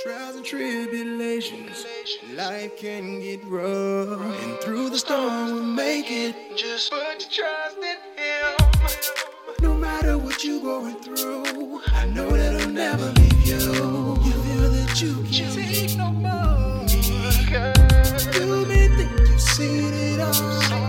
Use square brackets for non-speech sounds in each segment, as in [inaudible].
Trials and tribulations, life can get rough. And through the storm, we'll make it. Just put your trust in Him. No matter what you're going through, I know that I'll never leave you. You feel that you can't take no more. You may think you've seen it all.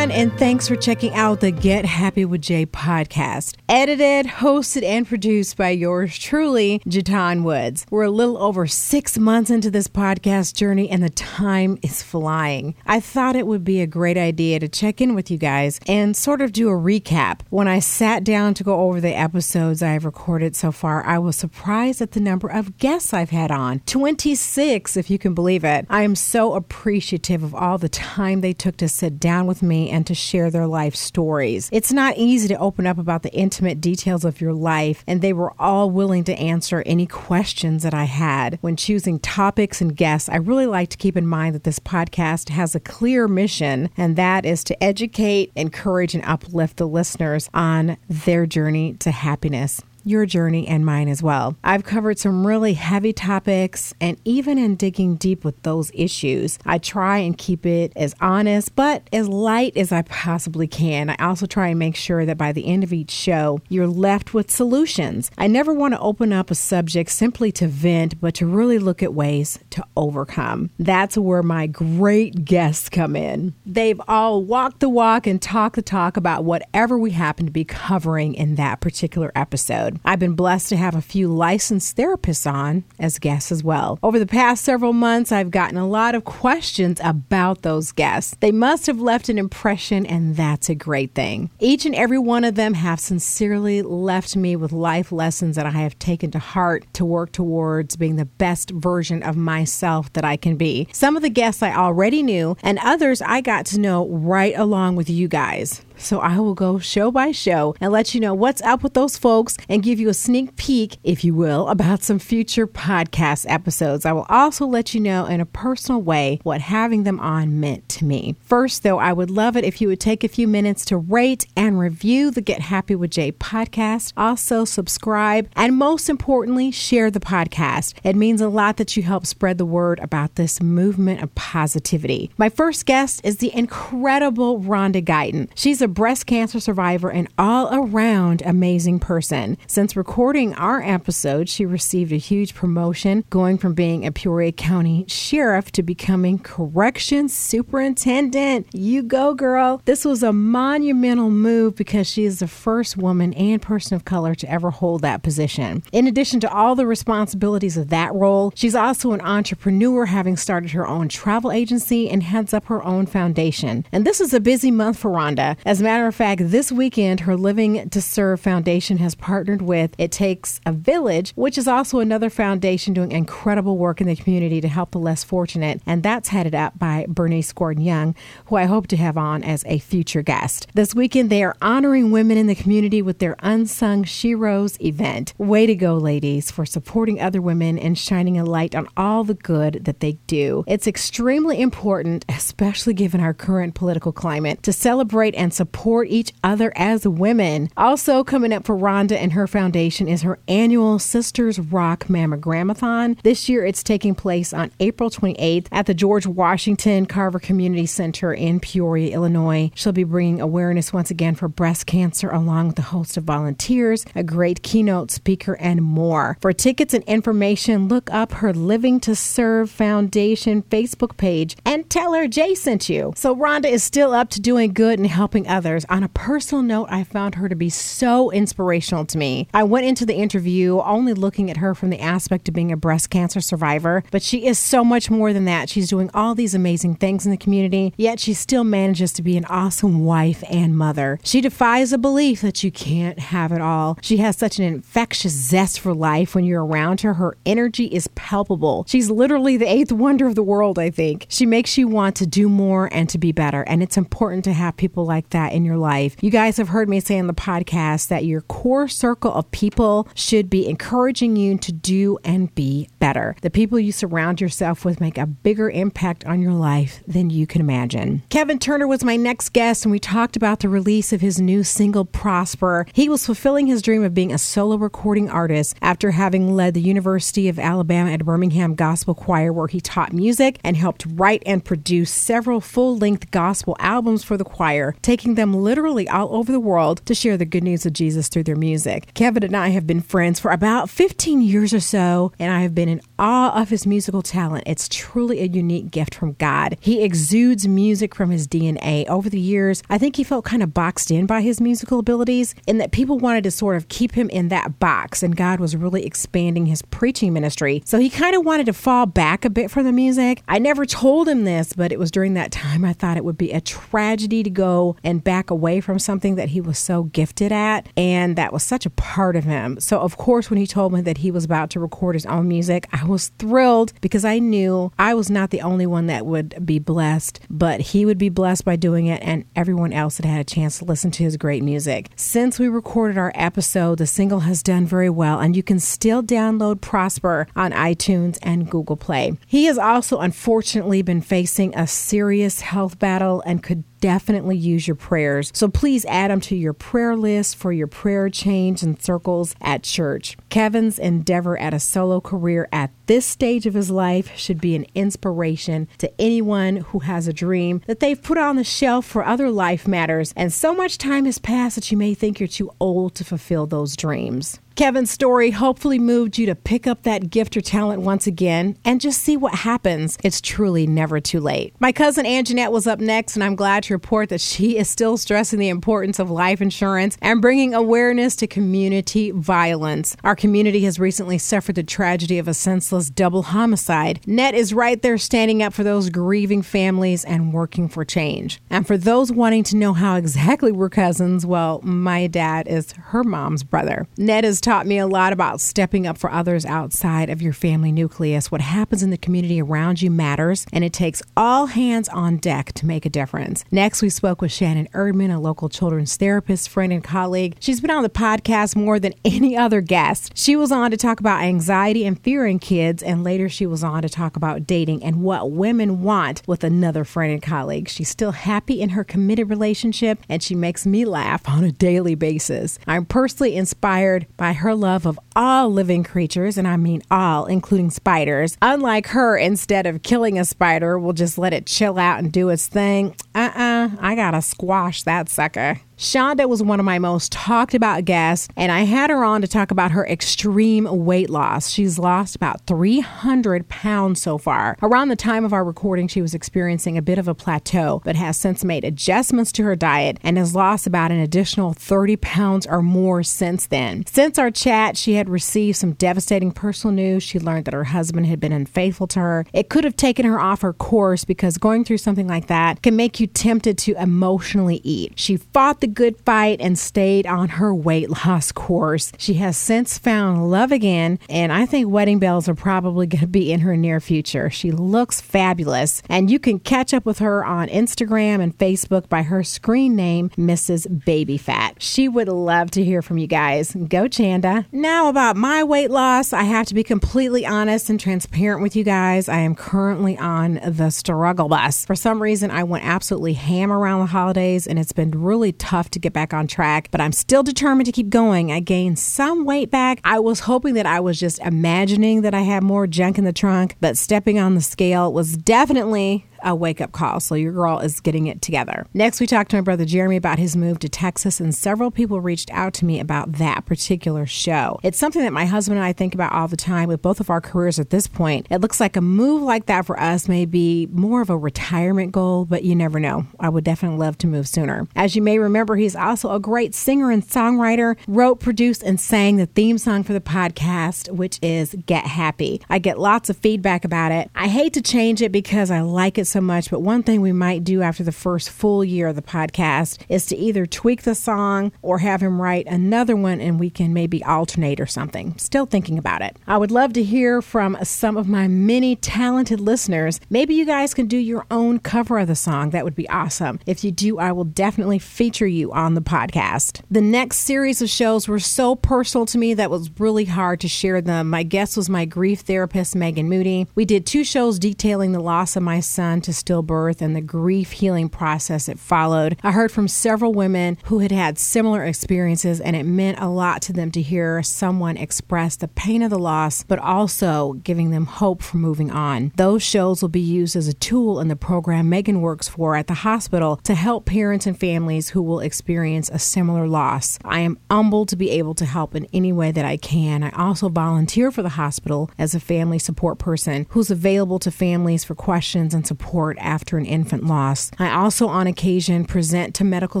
And thanks for checking out the Get Happy with Jay podcast. Edited, hosted, and produced by yours truly, Jatan Woods. We're a little over six months into this podcast journey, and the time is flying. I thought it would be a great idea to check in with you guys and sort of do a recap. When I sat down to go over the episodes I've recorded so far, I was surprised at the number of guests I've had on 26, if you can believe it. I am so appreciative of all the time they took to sit down with me and to share their life stories. It's not easy to open up about the intimate details of your life, and they were all willing to answer any questions that I had. When choosing topics and guests, I really like to keep in mind that this podcast has a clear mission, and that is to educate, encourage, and uplift the listeners on their journey to happiness your journey and mine as well. I've covered some really heavy topics, and even in digging deep with those issues, I try and keep it as honest but as light as I possibly can. I also try and make sure that by the end of each show, you're left with solutions. I never want to open up a subject simply to vent, but to really look at ways to overcome. That's where my great guests come in. They've all walked the walk and talked the talk about whatever we happen to be covering in that particular episode. I've been blessed to have a few licensed therapists on as guests as well. Over the past several months, I've gotten a lot of questions about those guests. They must have left an impression, and that's a great thing. Each and every one of them have sincerely left me with life lessons that I have taken to heart to work towards being the best version of myself that I can be. Some of the guests I already knew, and others I got to know right along with you guys. So I will go show by show and let you know what's up with those folks and give you a sneak peek, if you will, about some future podcast episodes. I will also let you know in a personal way what having them on meant to me. First, though, I would love it if you would take a few minutes to rate and review the Get Happy with Jay podcast. Also, subscribe and most importantly, share the podcast. It means a lot that you help spread the word about this movement of positivity. My first guest is the incredible Rhonda Guyton. She's a breast cancer survivor and all around amazing person. Since recording our episode, she received a huge promotion, going from being a Peoria County sheriff to becoming corrections superintendent. You go, girl. This was a monumental move because she is the first woman and person of color to ever hold that position. In addition to all the responsibilities of that role, she's also an entrepreneur, having started her own travel agency and heads up her own foundation. And this is a busy month for Rhonda. As a matter of fact, this weekend, her Living to Serve Foundation has partnered with It Takes a Village, which is also another foundation doing incredible work in the community to help the less fortunate. And that's headed up by Bernice Gordon Young, who I hope to have on as a future guest. This weekend, they are honoring women in the community with their Unsung Sheroes event. Way to go, ladies, for supporting other women and shining a light on all the good that they do. It's extremely important, especially given our current political climate, to celebrate and support each other as women. Also, coming up for Rhonda and her foundation is her annual Sisters Rock Mammogramathon. This year, it's taking place on April 28th at the George Washington Carver Community Center in Peoria, Illinois. She'll be bringing awareness once again for breast cancer along with a host of volunteers, a great keynote speaker, and more. For tickets and information, look up her Living to Serve Foundation Facebook page and tell her Jay sent you. So Rhonda is still up to doing good and helping others others. On a personal note, I found her to be so inspirational to me. I went into the interview only looking at her from the aspect of being a breast cancer survivor, but she is so much more than that. She's doing all these amazing things in the community, yet she still manages to be an awesome wife and mother. She defies a belief that you can't have it all. She has such an infectious zest for life when you're around her. Her energy is palpable. She's literally the eighth wonder of the world, I think. She makes you want to do more and to be better, and it's important to have people like that in your life. You guys have heard me say on the podcast that your core circle of people should be encouraging you to do and be better. The people you surround yourself with make a bigger impact on your life than you can imagine. Kevin Turner was my next guest, and we talked about the release of his new single, Prosper. He was fulfilling his dream of being a solo recording artist after having led the University of Alabama at Birmingham Gospel Choir, where he taught music and helped write and produce several full length gospel albums for the choir, taking them literally all over the world to share the good news of Jesus through their music. Kevin and I have been friends for about 15 years or so, and I have been in awe of his musical talent. It's truly a unique gift from God. He exudes music from his DNA. Over the years, I think he felt kind of boxed in by his musical abilities, and that people wanted to sort of keep him in that box, and God was really expanding his preaching ministry. So he kind of wanted to fall back a bit from the music. I never told him this, but it was during that time I thought it would be a tragedy to go and back away from something that he was so gifted at, and that was such a part of him. So, of course, when he told me that he was about to record his own music, I was thrilled because I knew I was not the only one that would be blessed, but he would be blessed by doing it, and everyone else that had a chance to listen to his great music. Since we recorded our episode, the single has done very well, and you can still download Prosper on iTunes and Google Play. He has also unfortunately been facing a serious health battle and could definitely use your prayers. So please add them to your prayer list for your prayer change and circles at church. Kevin's endeavor at a solo career at this stage of his life should be an inspiration to anyone who has a dream that they've put on the shelf for other life matters. And so much time has passed that you may think you're too old to fulfill those dreams. Kevin's story hopefully moved you to pick up that gift or talent once again and just see what happens. It's truly never too late. My cousin Anjanette was up next, and I'm glad to report that she is still stressing the importance of life insurance and bringing awareness to community violence. Our community has recently suffered the tragedy of a senseless double homicide. Net is right there standing up for those grieving families and working for change. And for those wanting to know how exactly we're cousins, well, my dad is her mom's brother. Net has taught me a lot about stepping up for others outside of your family nucleus. What happens in the community around you matters, and it takes all hands on deck to make a difference. Next, we spoke with Shannon Erdman, a local children's therapist, friend, and colleague. She's been on the podcast more than any other guest. She was on to talk about anxiety and fear in kids, and later she was on to talk about dating and what women want with another friend and colleague. She's still happy in her committed relationship, and she makes me laugh on a daily basis. I'm personally inspired by her love of all living creatures, and I mean all, including spiders. Unlike her, instead of killing a spider, we'll just let it chill out and do its thing. Uh uh I gotta squash that sucker. Shonda was one of my most talked about guests, and I had her on to talk about her extreme weight loss. She's lost about 300 pounds so far. Around the time of our recording, she was experiencing a bit of a plateau, but has since made adjustments to her diet and has lost about an additional 30 pounds or more since then. Since our chat, she had received some devastating personal news. She learned that her husband had been unfaithful to her. It could have taken her off her course because going through something like that can make you tempted to emotionally eat. She fought the good fight and stayed on her weight loss course. She has since found love again, and I think wedding bells are probably going to be in her near future. She looks fabulous, and you can catch up with her on Instagram and Facebook by her screen name, Mrs. Baby Fat. She would love to hear from you guys. Go, Chanda. Now, about my weight loss, I have to be completely honest and transparent with you guys. I am currently on the struggle bus. For some reason, I went absolutely ham around the holidays, and it's been really tough tough to get back on track, but I'm still determined to keep going. I gained some weight back. I was hoping that I was just imagining that I had more junk in the trunk, but stepping on the scale was definitely a wake up call. So your girl is getting it together. Next, we talked to my brother Jeremy about his move to Texas, and several people reached out to me about that particular show. It's something that my husband and I think about all the time with both of our careers at this point. It looks like a move like that for us may be more of a retirement goal, but you never know. I would definitely love to move sooner. As you may remember, he's also a great singer and songwriter, wrote, produced, and sang the theme song for the podcast, which is Get Happy. I get lots of feedback about it. I hate to change it because I like it so much, but one thing we might do after the first full year of the podcast is to either tweak the song or have him write another one and we can maybe alternate or something. Still thinking about it. I would love to hear from some of my many talented listeners. Maybe you guys can do your own cover of the song. That would be awesome. If you do, I will definitely feature you on the podcast. The next series of shows were so personal to me that was really hard to share them. My guest was my grief therapist, Megan Moody. We did two shows detailing the loss of my son to stillbirth and the grief healing process that followed. I heard from several women who had had similar experiences, and it meant a lot to them to hear someone express the pain of the loss, but also giving them hope for moving on. Those shows will be used as a tool in the program Megan works for at the hospital to help parents and families who will experience a similar loss. I am humbled to be able to help in any way that I can. I also volunteer for the hospital as a family support person who's available to families for questions and support after an infant loss. I also, on occasion, present to medical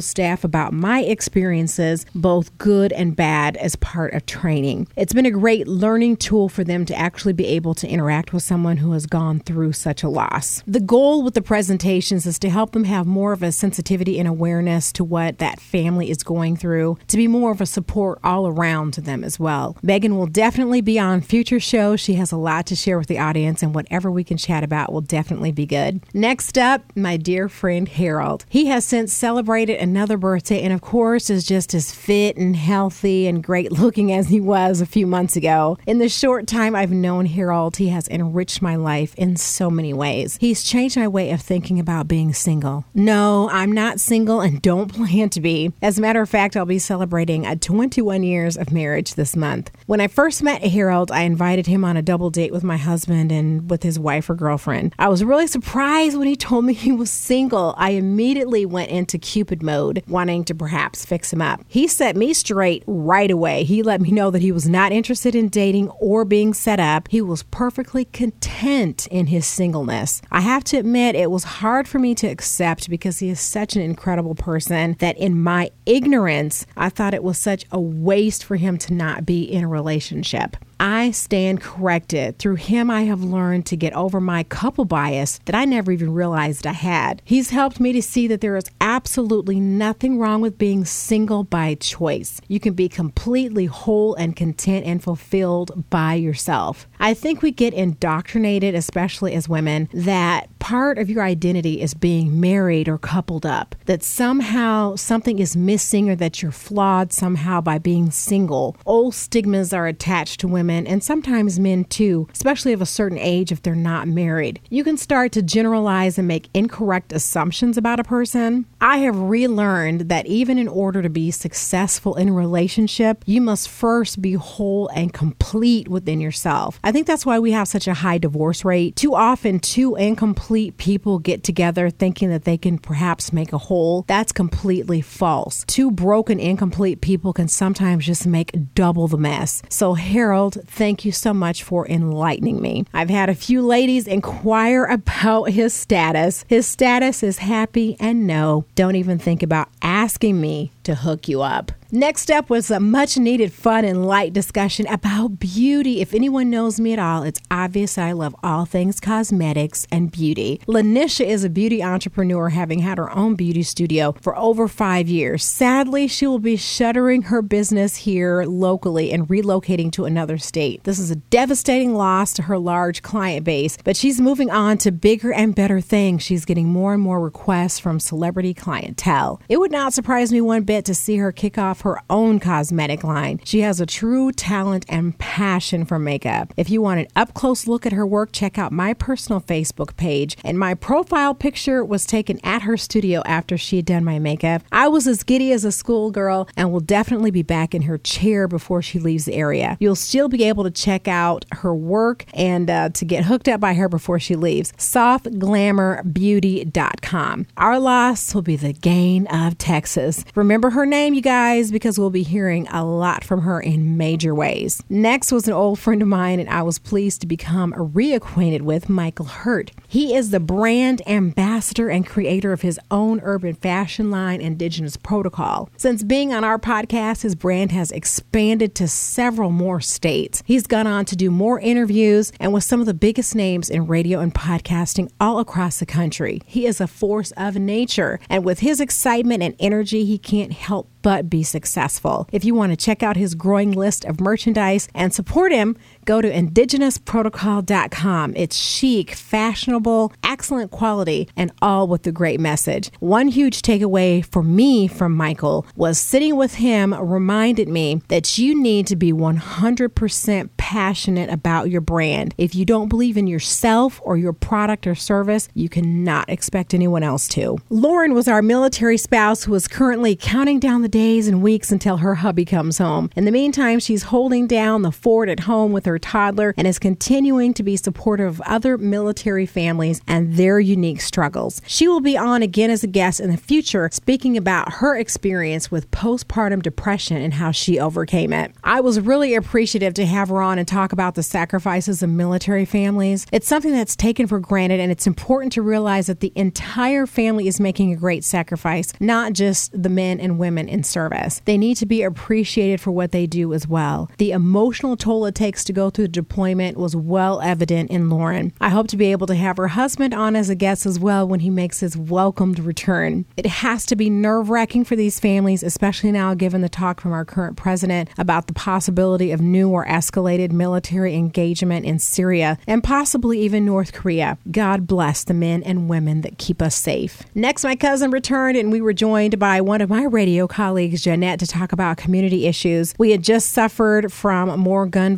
staff about my experiences, both good and bad, as part of training. It's been a great learning tool for them to actually be able to interact with someone who has gone through such a loss. The goal with the presentations is to help them have more of a sensitivity and awareness to what that family is going through, to be more of a support all around to them as well. Megan will definitely be on future shows. She has a lot to share with the audience, and whatever we can chat about will definitely be good. Next up, my dear friend Harold. He has since celebrated another birthday and, of course, is just as fit and healthy and great [laughs] looking as he was a few months ago. In the short time I've known Harold, he has enriched my life in so many ways. He's changed my way of thinking about being single. No, I'm not single and don't [laughs] plan to be. As a matter of fact, I'll be celebrating a 21 years of marriage this month. When I first met Harold, I invited him on a double date with my husband and with his wife or girlfriend. I was really surprised when he told me he was single. I immediately went into Cupid mode, wanting to perhaps fix him up. He set me straight right away. He let me know that he was not interested in dating or being set up. He was perfectly content in his singleness. I have to admit, it was hard for me to accept because he is such an incredible person that in my ignorance, I thought it was such a waste for him to not be in a relationship. I stand corrected. Through him, I have learned to get over my couple bias that I never even realized I had. He's helped me to see that there is absolutely nothing wrong with being single by choice. You can be completely whole and content and fulfilled by yourself. I think we get indoctrinated, especially as women, that part of your identity is being married or coupled up, that somehow something is missing or that you're flawed somehow by being single. Old stigmas are attached to women and sometimes men too, especially of a certain age if they're not married. You can start to generalize and make incorrect assumptions about a person. I have relearned that even in order to be successful in a relationship, you must first be whole and complete within yourself. I think that's why we have such a high divorce rate. Too often, two incomplete people get together thinking that they can perhaps make a whole. That's completely false. Two broken, incomplete people can sometimes just make double the mess. So, Harold, thank you so much for enlightening me. I've had a few ladies inquire about his status. His status is happy and no. Don't even think about asking me to hook you up. Next up was a much needed fun and light discussion about beauty. If anyone knows me at all, it's obvious I love all things cosmetics and beauty. Lanisha is a beauty entrepreneur having had her own beauty studio for over five years. Sadly, she will be shuttering her business here locally and relocating to another state. This is a devastating loss to her large client base, but she's moving on to bigger and better things. She's getting more and more requests from celebrity clientele. It would not surprise me one bit to see her kick off her own cosmetic line. She has a true talent and passion for makeup. If you want an up close look at her work, check out my personal Facebook page. And my profile picture was taken at her studio after she had done my makeup. I was as giddy as a schoolgirl and will definitely be back in her chair before she leaves the area. You'll still be able to check out her work and uh, to get hooked up by her before she leaves. SoftGlamourBeauty.com. Our loss will be the gain of Texas. Remember her name, you guys, because we'll be hearing a lot from her in major ways. Next was an old friend of mine, and I was pleased to become reacquainted with Michael Hurt. He is the brand ambassador and creator of his own urban fashion line, Indigenous Protocol. Since being on our podcast, his brand has expanded to several more states. He's gone on to do more interviews and with some of the biggest names in radio and podcasting all across the country. He is a force of nature, and with his excitement and energy, he can't help but be successful. If you want to check out his growing list of merchandise and support him, go to indigenousprotocol.com. It's chic, fashionable, excellent quality, and all with a great message. One huge takeaway for me from Michael was sitting with him reminded me that you need to be 100% passionate about your brand. If you don't believe in yourself or your product or service, you cannot expect anyone else to. Lauren was our military spouse who is currently counting down the days and weeks until her hubby comes home. In the meantime, she's holding down the fort at home with her toddler and is continuing to be supportive of other military families and their unique struggles. She will be on again as a guest in the future, speaking about her experience with postpartum depression and how she overcame it. I was really appreciative to have her on and talk about the sacrifices of military families. It's something that's taken for granted, and it's important to realize that the entire family is making a great sacrifice, not just the men and women in service. They need to be appreciated for what they do as well. The emotional toll it takes to go through deployment was well evident in Lauren. I hope to be able to have her husband on as a guest as well when he makes his welcomed return. It has to be nerve wracking for these families, especially now given the talk from our current president about the possibility of new or escalated military engagement in Syria and possibly even North Korea. God bless the men and women that keep us safe. Next, my cousin returned and we were joined by one of my radio colleagues, Jeanette, to talk about community issues. We had just suffered from more gun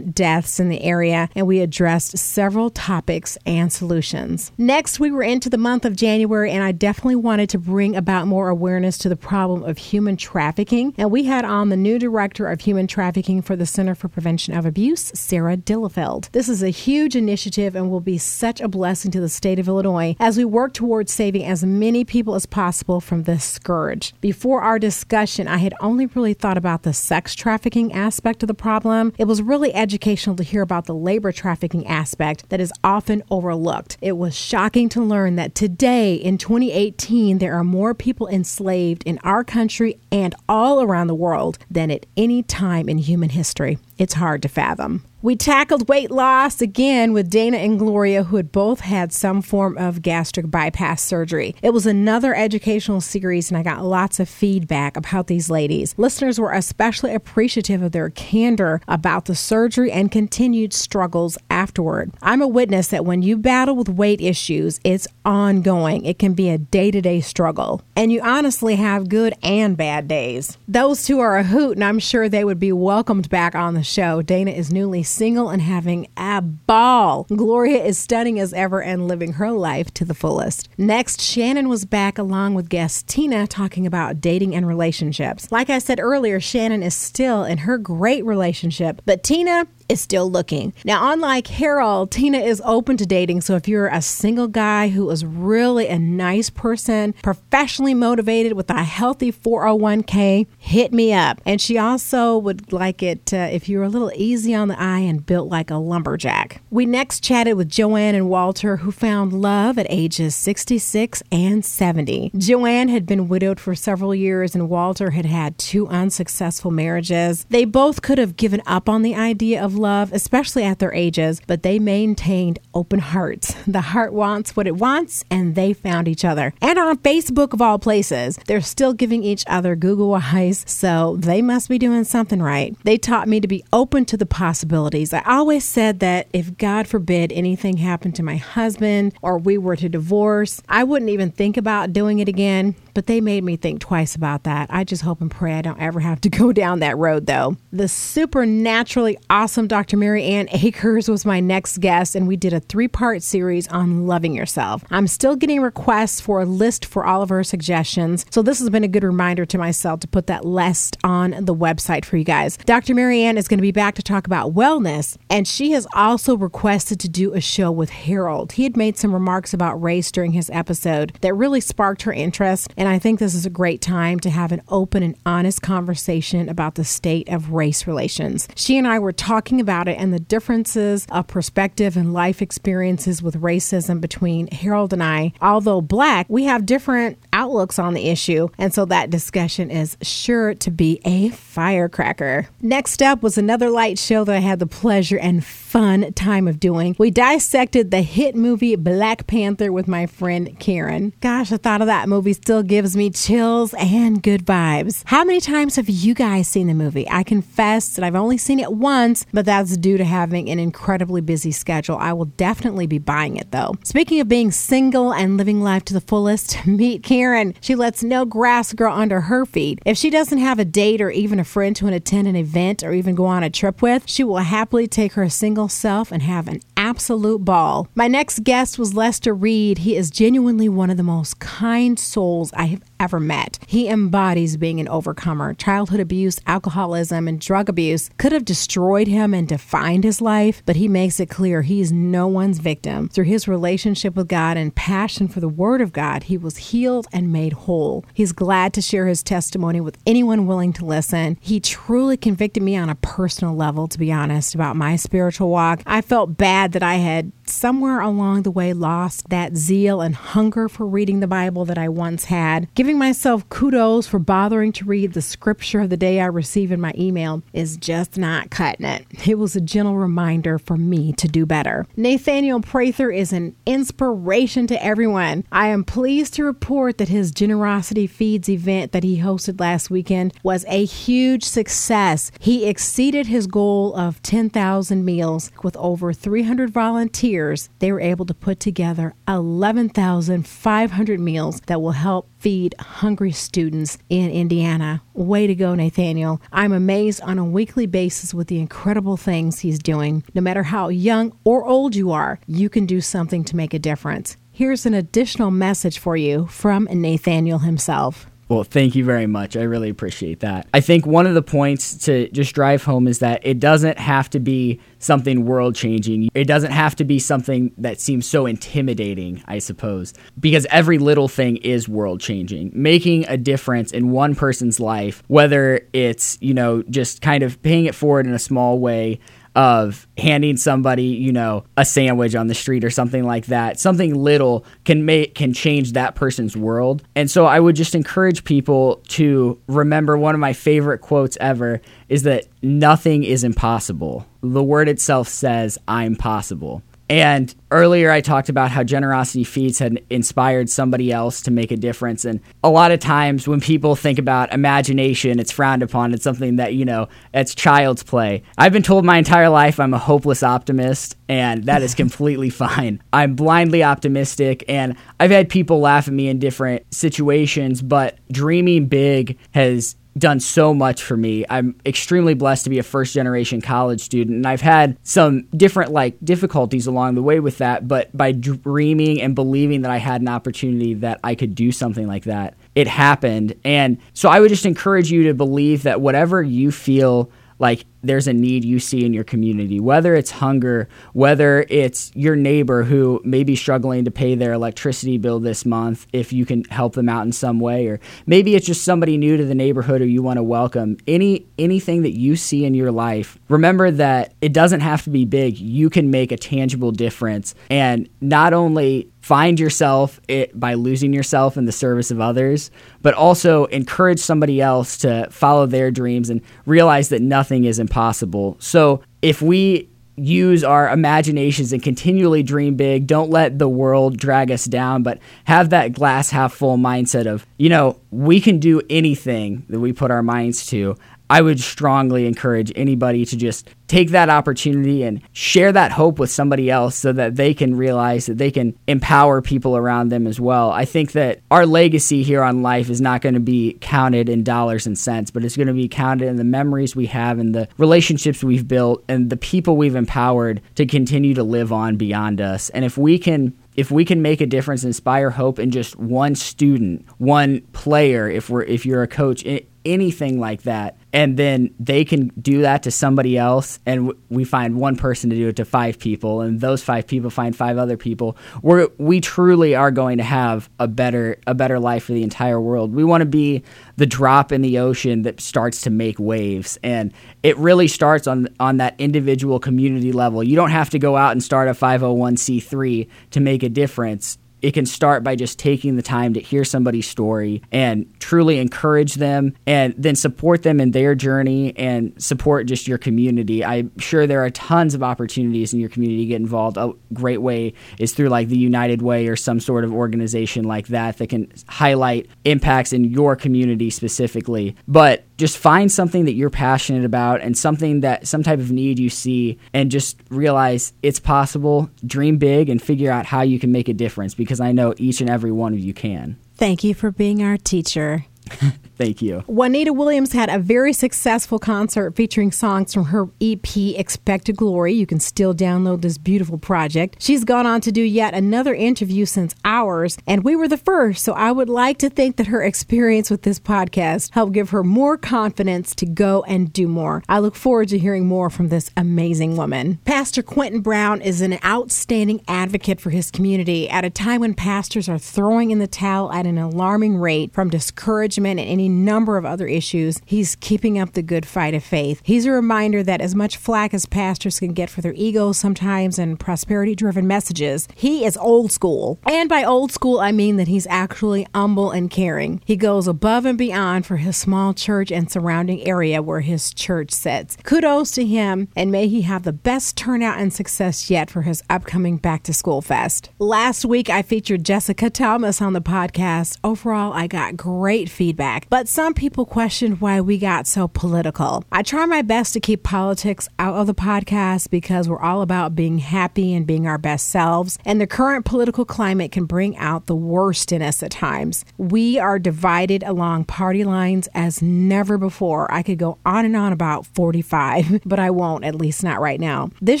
violent deaths in the area and we addressed several topics and solutions. Next, we were into the month of January and I definitely wanted to bring about more awareness to the problem of human trafficking. And we had on the new director of human trafficking for the Center for Prevention of Abuse, Sarah Dillefeld. This is a huge initiative and will be such a blessing to the state of Illinois as we work towards saving as many people as possible from this scourge. Before our discussion, I had only really thought about the sex trafficking aspect of the problem. It was really educational to hear about the labor trafficking aspect that is often overlooked. It was shocking to learn that today in 2018, there are more people enslaved in our country and all around the world than at any time in human history. It's hard to fathom. We tackled weight loss again with Dana and Gloria, who had both had some form of gastric bypass surgery. It was another educational series, and I got lots of feedback about these ladies. Listeners were especially appreciative of their candor about the surgery and continued struggles afterward. I'm a witness that when you battle with weight issues, it's ongoing. It can be a day to day struggle, and you honestly have good and bad days. Those two are a hoot, and I'm sure they would be welcomed back on the show. Dana is newly single and having a ball. Gloria is stunning as ever and living her life to the fullest. Next, Shannon was back along with guest Tina talking about dating and relationships. Like I said earlier, Shannon is still in her great relationship, but Tina is still looking. Now, unlike Harold, Tina is open to dating. So if you're a single guy who is really a nice person, professionally motivated with a healthy 401k, hit me up. And she also would like it uh, if you're a little easy on the eye and built like a lumberjack. We next chatted with Joanne and Walter, who found love at ages 66 and 70. Joanne had been widowed for several years, and Walter had had two unsuccessful marriages. They both could have given up on the idea of love, especially at their ages, but they maintained open hearts. The heart wants what it wants, and they found each other. And on Facebook, of all places, they're still giving each other Google eyes, so they must be doing something right. They taught me to be open to the possibilities. I always said that if God forbid anything happened to my husband or we were to divorce, I wouldn't even think about doing it again but they made me think twice about that. I just hope and pray I don't ever have to go [laughs] down that road, though. The supernaturally awesome Dr. Mary Ann Akers was my next guest, and we did a three part series on loving yourself. I'm still getting requests for a list for all of her suggestions, so this has been a good reminder to myself to put that list on the website for you guys. Dr. Mary Ann is going to be back to talk about wellness, and she has also requested to do a show with Harold. He had made some remarks about race during his episode that really sparked her interest, and I think this is a great time to have an open and honest conversation about the state of race relations. She and I were talking about it and the differences of perspective and life experiences with racism between Harold and I. Although black, we have different outlooks on the issue, and so that discussion is sure to be a firecracker. Next up was another light show that I had the pleasure and fun time of doing. We dissected the hit movie Black Panther with my friend Karen. Gosh, the thought of that movie still gives me chills and good vibes. How many times have you guys seen the movie? I confess that I've only seen it once, but that's due to having an incredibly busy schedule. I will definitely be buying it though. Speaking of being single and living life to the fullest, [laughs] meet Karen. She lets no grass grow under her feet. If she doesn't have a date or even a friend to attend an event or even go on a trip with, she will happily take her single self and have an absolute ball. My next guest was Lester Reed. He is genuinely one of the most kind souls have ever met. He embodies being an overcomer. Childhood abuse, alcoholism, and drug abuse could have destroyed him and defined his life, but he makes it clear he is no one's victim. Through his relationship with God and passion for the Word of God, he was healed and made whole. He's glad to share his testimony with anyone willing to listen. He truly convicted me on a personal level, to be honest, about my spiritual walk. I felt bad that I had somewhere along the way lost that zeal and hunger for reading the Bible that I once had. Giving myself kudos for bothering to read the scripture of the day I receive in my email is just not cutting it. It was a gentle reminder for me to do better. Nathaniel Prather is an inspiration to everyone. I am pleased to report that his Generosity Feeds event that he hosted last weekend was a huge success. He exceeded his goal of 10,000 meals with over 300 volunteers they were able to put together 11,500 meals that will help feed hungry students in Indiana. Way to go, Nathaniel. I'm amazed on a weekly basis with the incredible things he's doing. No matter how young or old you are, you can do something to make a difference. Here's an additional message for you from Nathaniel himself. Well, thank you very much. I really appreciate that. I think one of the points to just drive home is that it doesn't have to be something world changing. It doesn't have to be something that seems so intimidating, I suppose, because every little thing is world changing. Making a difference in one person's life, whether it's, you know, just kind of paying it forward in a small way of handing somebody, you know, a sandwich on the street or something like that. Something little can make can change that person's world. And so I would just encourage people to remember one of my favorite quotes ever is that nothing is impossible. The word itself says I'm possible. And earlier I talked about how Generosity Feeds had inspired somebody else to make a difference. And a lot of times when people think about imagination, it's frowned upon. It's something that, you know, it's child's play. I've been told my entire life I'm a hopeless optimist, and that is [laughs] completely fine. I'm blindly optimistic, and I've had people laugh at me in different situations, but dreaming big has done so much for me. I'm extremely blessed to be a first generation college student and I've had some different like difficulties along the way with that, but by dreaming and believing that I had an opportunity that I could do something like that, it happened. And so I would just encourage you to believe that whatever you feel like there's a need you see in your community, whether it's hunger, whether it's your neighbor who may be struggling to pay their electricity bill this month, if you can help them out in some way, or maybe it's just somebody new to the neighborhood who you want to welcome. Any anything that you see in your life, remember that it doesn't have to be big. You can make a tangible difference, and not only find yourself it, by losing yourself in the service of others, but also encourage somebody else to follow their dreams and realize that nothing is impossible. So if we use our imaginations and continually dream big, don't let the world drag us down, but have that glass half full mindset of, you know, we can do anything that we put our minds to. I would strongly encourage anybody to just take that opportunity and share that hope with somebody else so that they can realize that they can empower people around them as well. I think that our legacy here on life is not going to be counted in dollars and cents, but it's going to be counted in the memories we have and the relationships we've built and the people we've empowered to continue to live on beyond us. And if we can if we can make a difference, inspire hope in just one student, one player, if we're if you're a coach, anything like that, and then they can do that to somebody else and we find one person to do it to five people and those five people find five other people. We we truly are going to have a better a better life for the entire world. We want to be the drop in the ocean that starts to make waves and it really starts on on that individual community level. You don't have to go out and start a 501c3 to make a difference it can start by just taking the time to hear somebody's story and truly encourage them and then support them in their journey and support just your community. I'm sure there are tons of opportunities in your community to get involved. A great way is through like the United Way or some sort of organization like that that can highlight impacts in your community specifically. But just find something that you're passionate about and something that some type of need you see and just realize it's possible. Dream big and figure out how you can make a difference because i know each and every one of you can. Thank you for being our teacher [laughs] Thank you. Juanita Williams had a very successful concert featuring songs from her EP Expected Glory. You can still download this beautiful project. She's gone on to do yet another interview since ours, and we were the first. So I would like to think that her experience with this podcast helped give her more confidence to go and do more. I look forward to hearing more from this amazing woman. Pastor Quentin Brown is an outstanding advocate for his community at a time when pastors are throwing in the towel at an alarming rate from discouragement and any number of other issues, he's keeping up the good fight of faith. He's a reminder that as much flack as pastors can get for their egos sometimes and prosperity driven messages, he is old school. And by old school, I mean that he's actually humble and caring. He goes above and beyond for his small church and surrounding area where his church sits. Kudos to him, and may he have the best turnout and success yet for his upcoming Back to School Fest. Last week, I featured Jessica Thomas on the podcast. Overall, I got great feedback but some people questioned why we got so political. I try my best to keep politics out of the podcast because we're all about being happy and being our best selves, and the current political climate can bring out the worst in us at times. We are divided along party lines as never before. I could go on and on about 45, [laughs] but I won't, at least not right now. This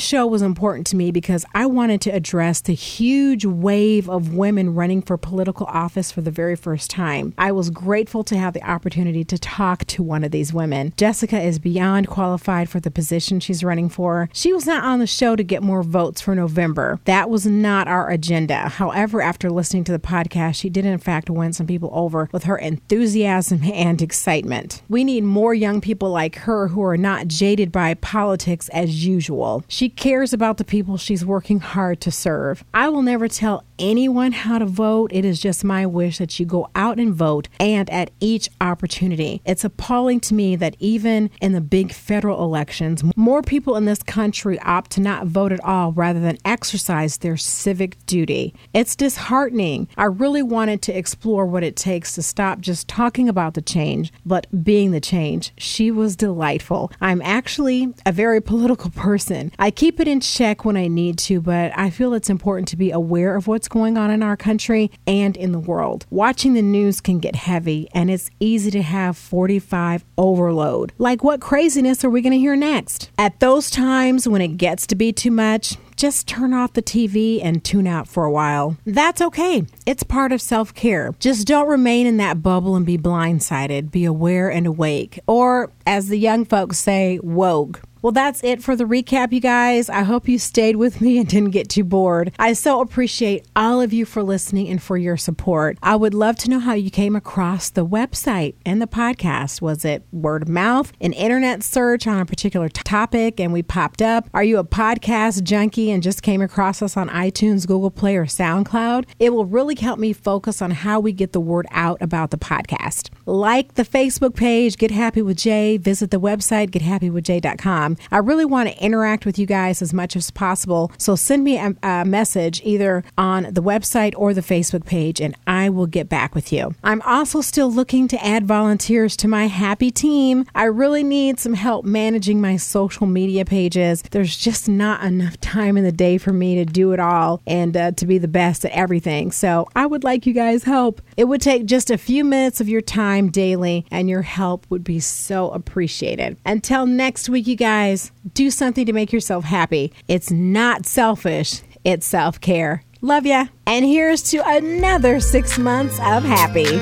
show was important to me because I wanted to address the huge wave of women running for political office for the very first time. I was grateful to have the opportunity to talk to one of these women. Jessica is beyond qualified for the position she's running for. She was not on the show to get more votes for November. That was not our agenda. However, after listening to the podcast, she did in fact win some people over with her enthusiasm and excitement. We need more young people like her who are not jaded by politics as usual. She cares about the people she's working hard to serve. I will never tell anyone how to vote. It is just my wish that you go out and vote and at each opportunity. It's appalling to me that even in the big federal elections, more people in this country opt to not vote at all rather than exercise their civic duty. It's disheartening. I really wanted to explore what it takes to stop just talking about the change, but being the change. She was delightful. I'm actually a very political [laughs] person. I keep it in check when I need to, but I feel it's important to be aware of what's going on in our country and in the world. Watching the news can get heavy, and it's easy to have 45 overload. Like, what craziness are we going to hear next? At those times when it gets to be too much, just turn off the TV and tune out for a while. That's okay. It's part of self care. Just don't remain in that bubble and be blindsided. Be aware and awake. Or, as the young folks say, woke. Well, that's it for the recap, you guys. I hope you stayed with me and didn't get too bored. I so appreciate all of you for listening and for your support. I would love to know how you came across the website and the podcast. Was it word of mouth, an internet search on a particular topic, and we popped up? Are you a podcast junkie and just came across us on iTunes, Google Play, or SoundCloud? It will really help me focus on how we get the word out about the podcast. Like the Facebook page, Get Happy with Jay, visit the website, gethappywithjay.com I really want to interact with you guys as much as possible. So send me a, a message either on the website or the Facebook page, and I will get back with you. I'm also still looking to add volunteers to my happy team. I really need some help managing my social media pages. There's just not enough time in the day for me to do it all and uh, to be the best at everything. So I would like you guys' help. It would take just a few minutes of your time daily, and your help would be so appreciated. Until next week, you guys, do something to make yourself happy. It's not selfish, it's self care. Love ya. And here's to another six months of happy.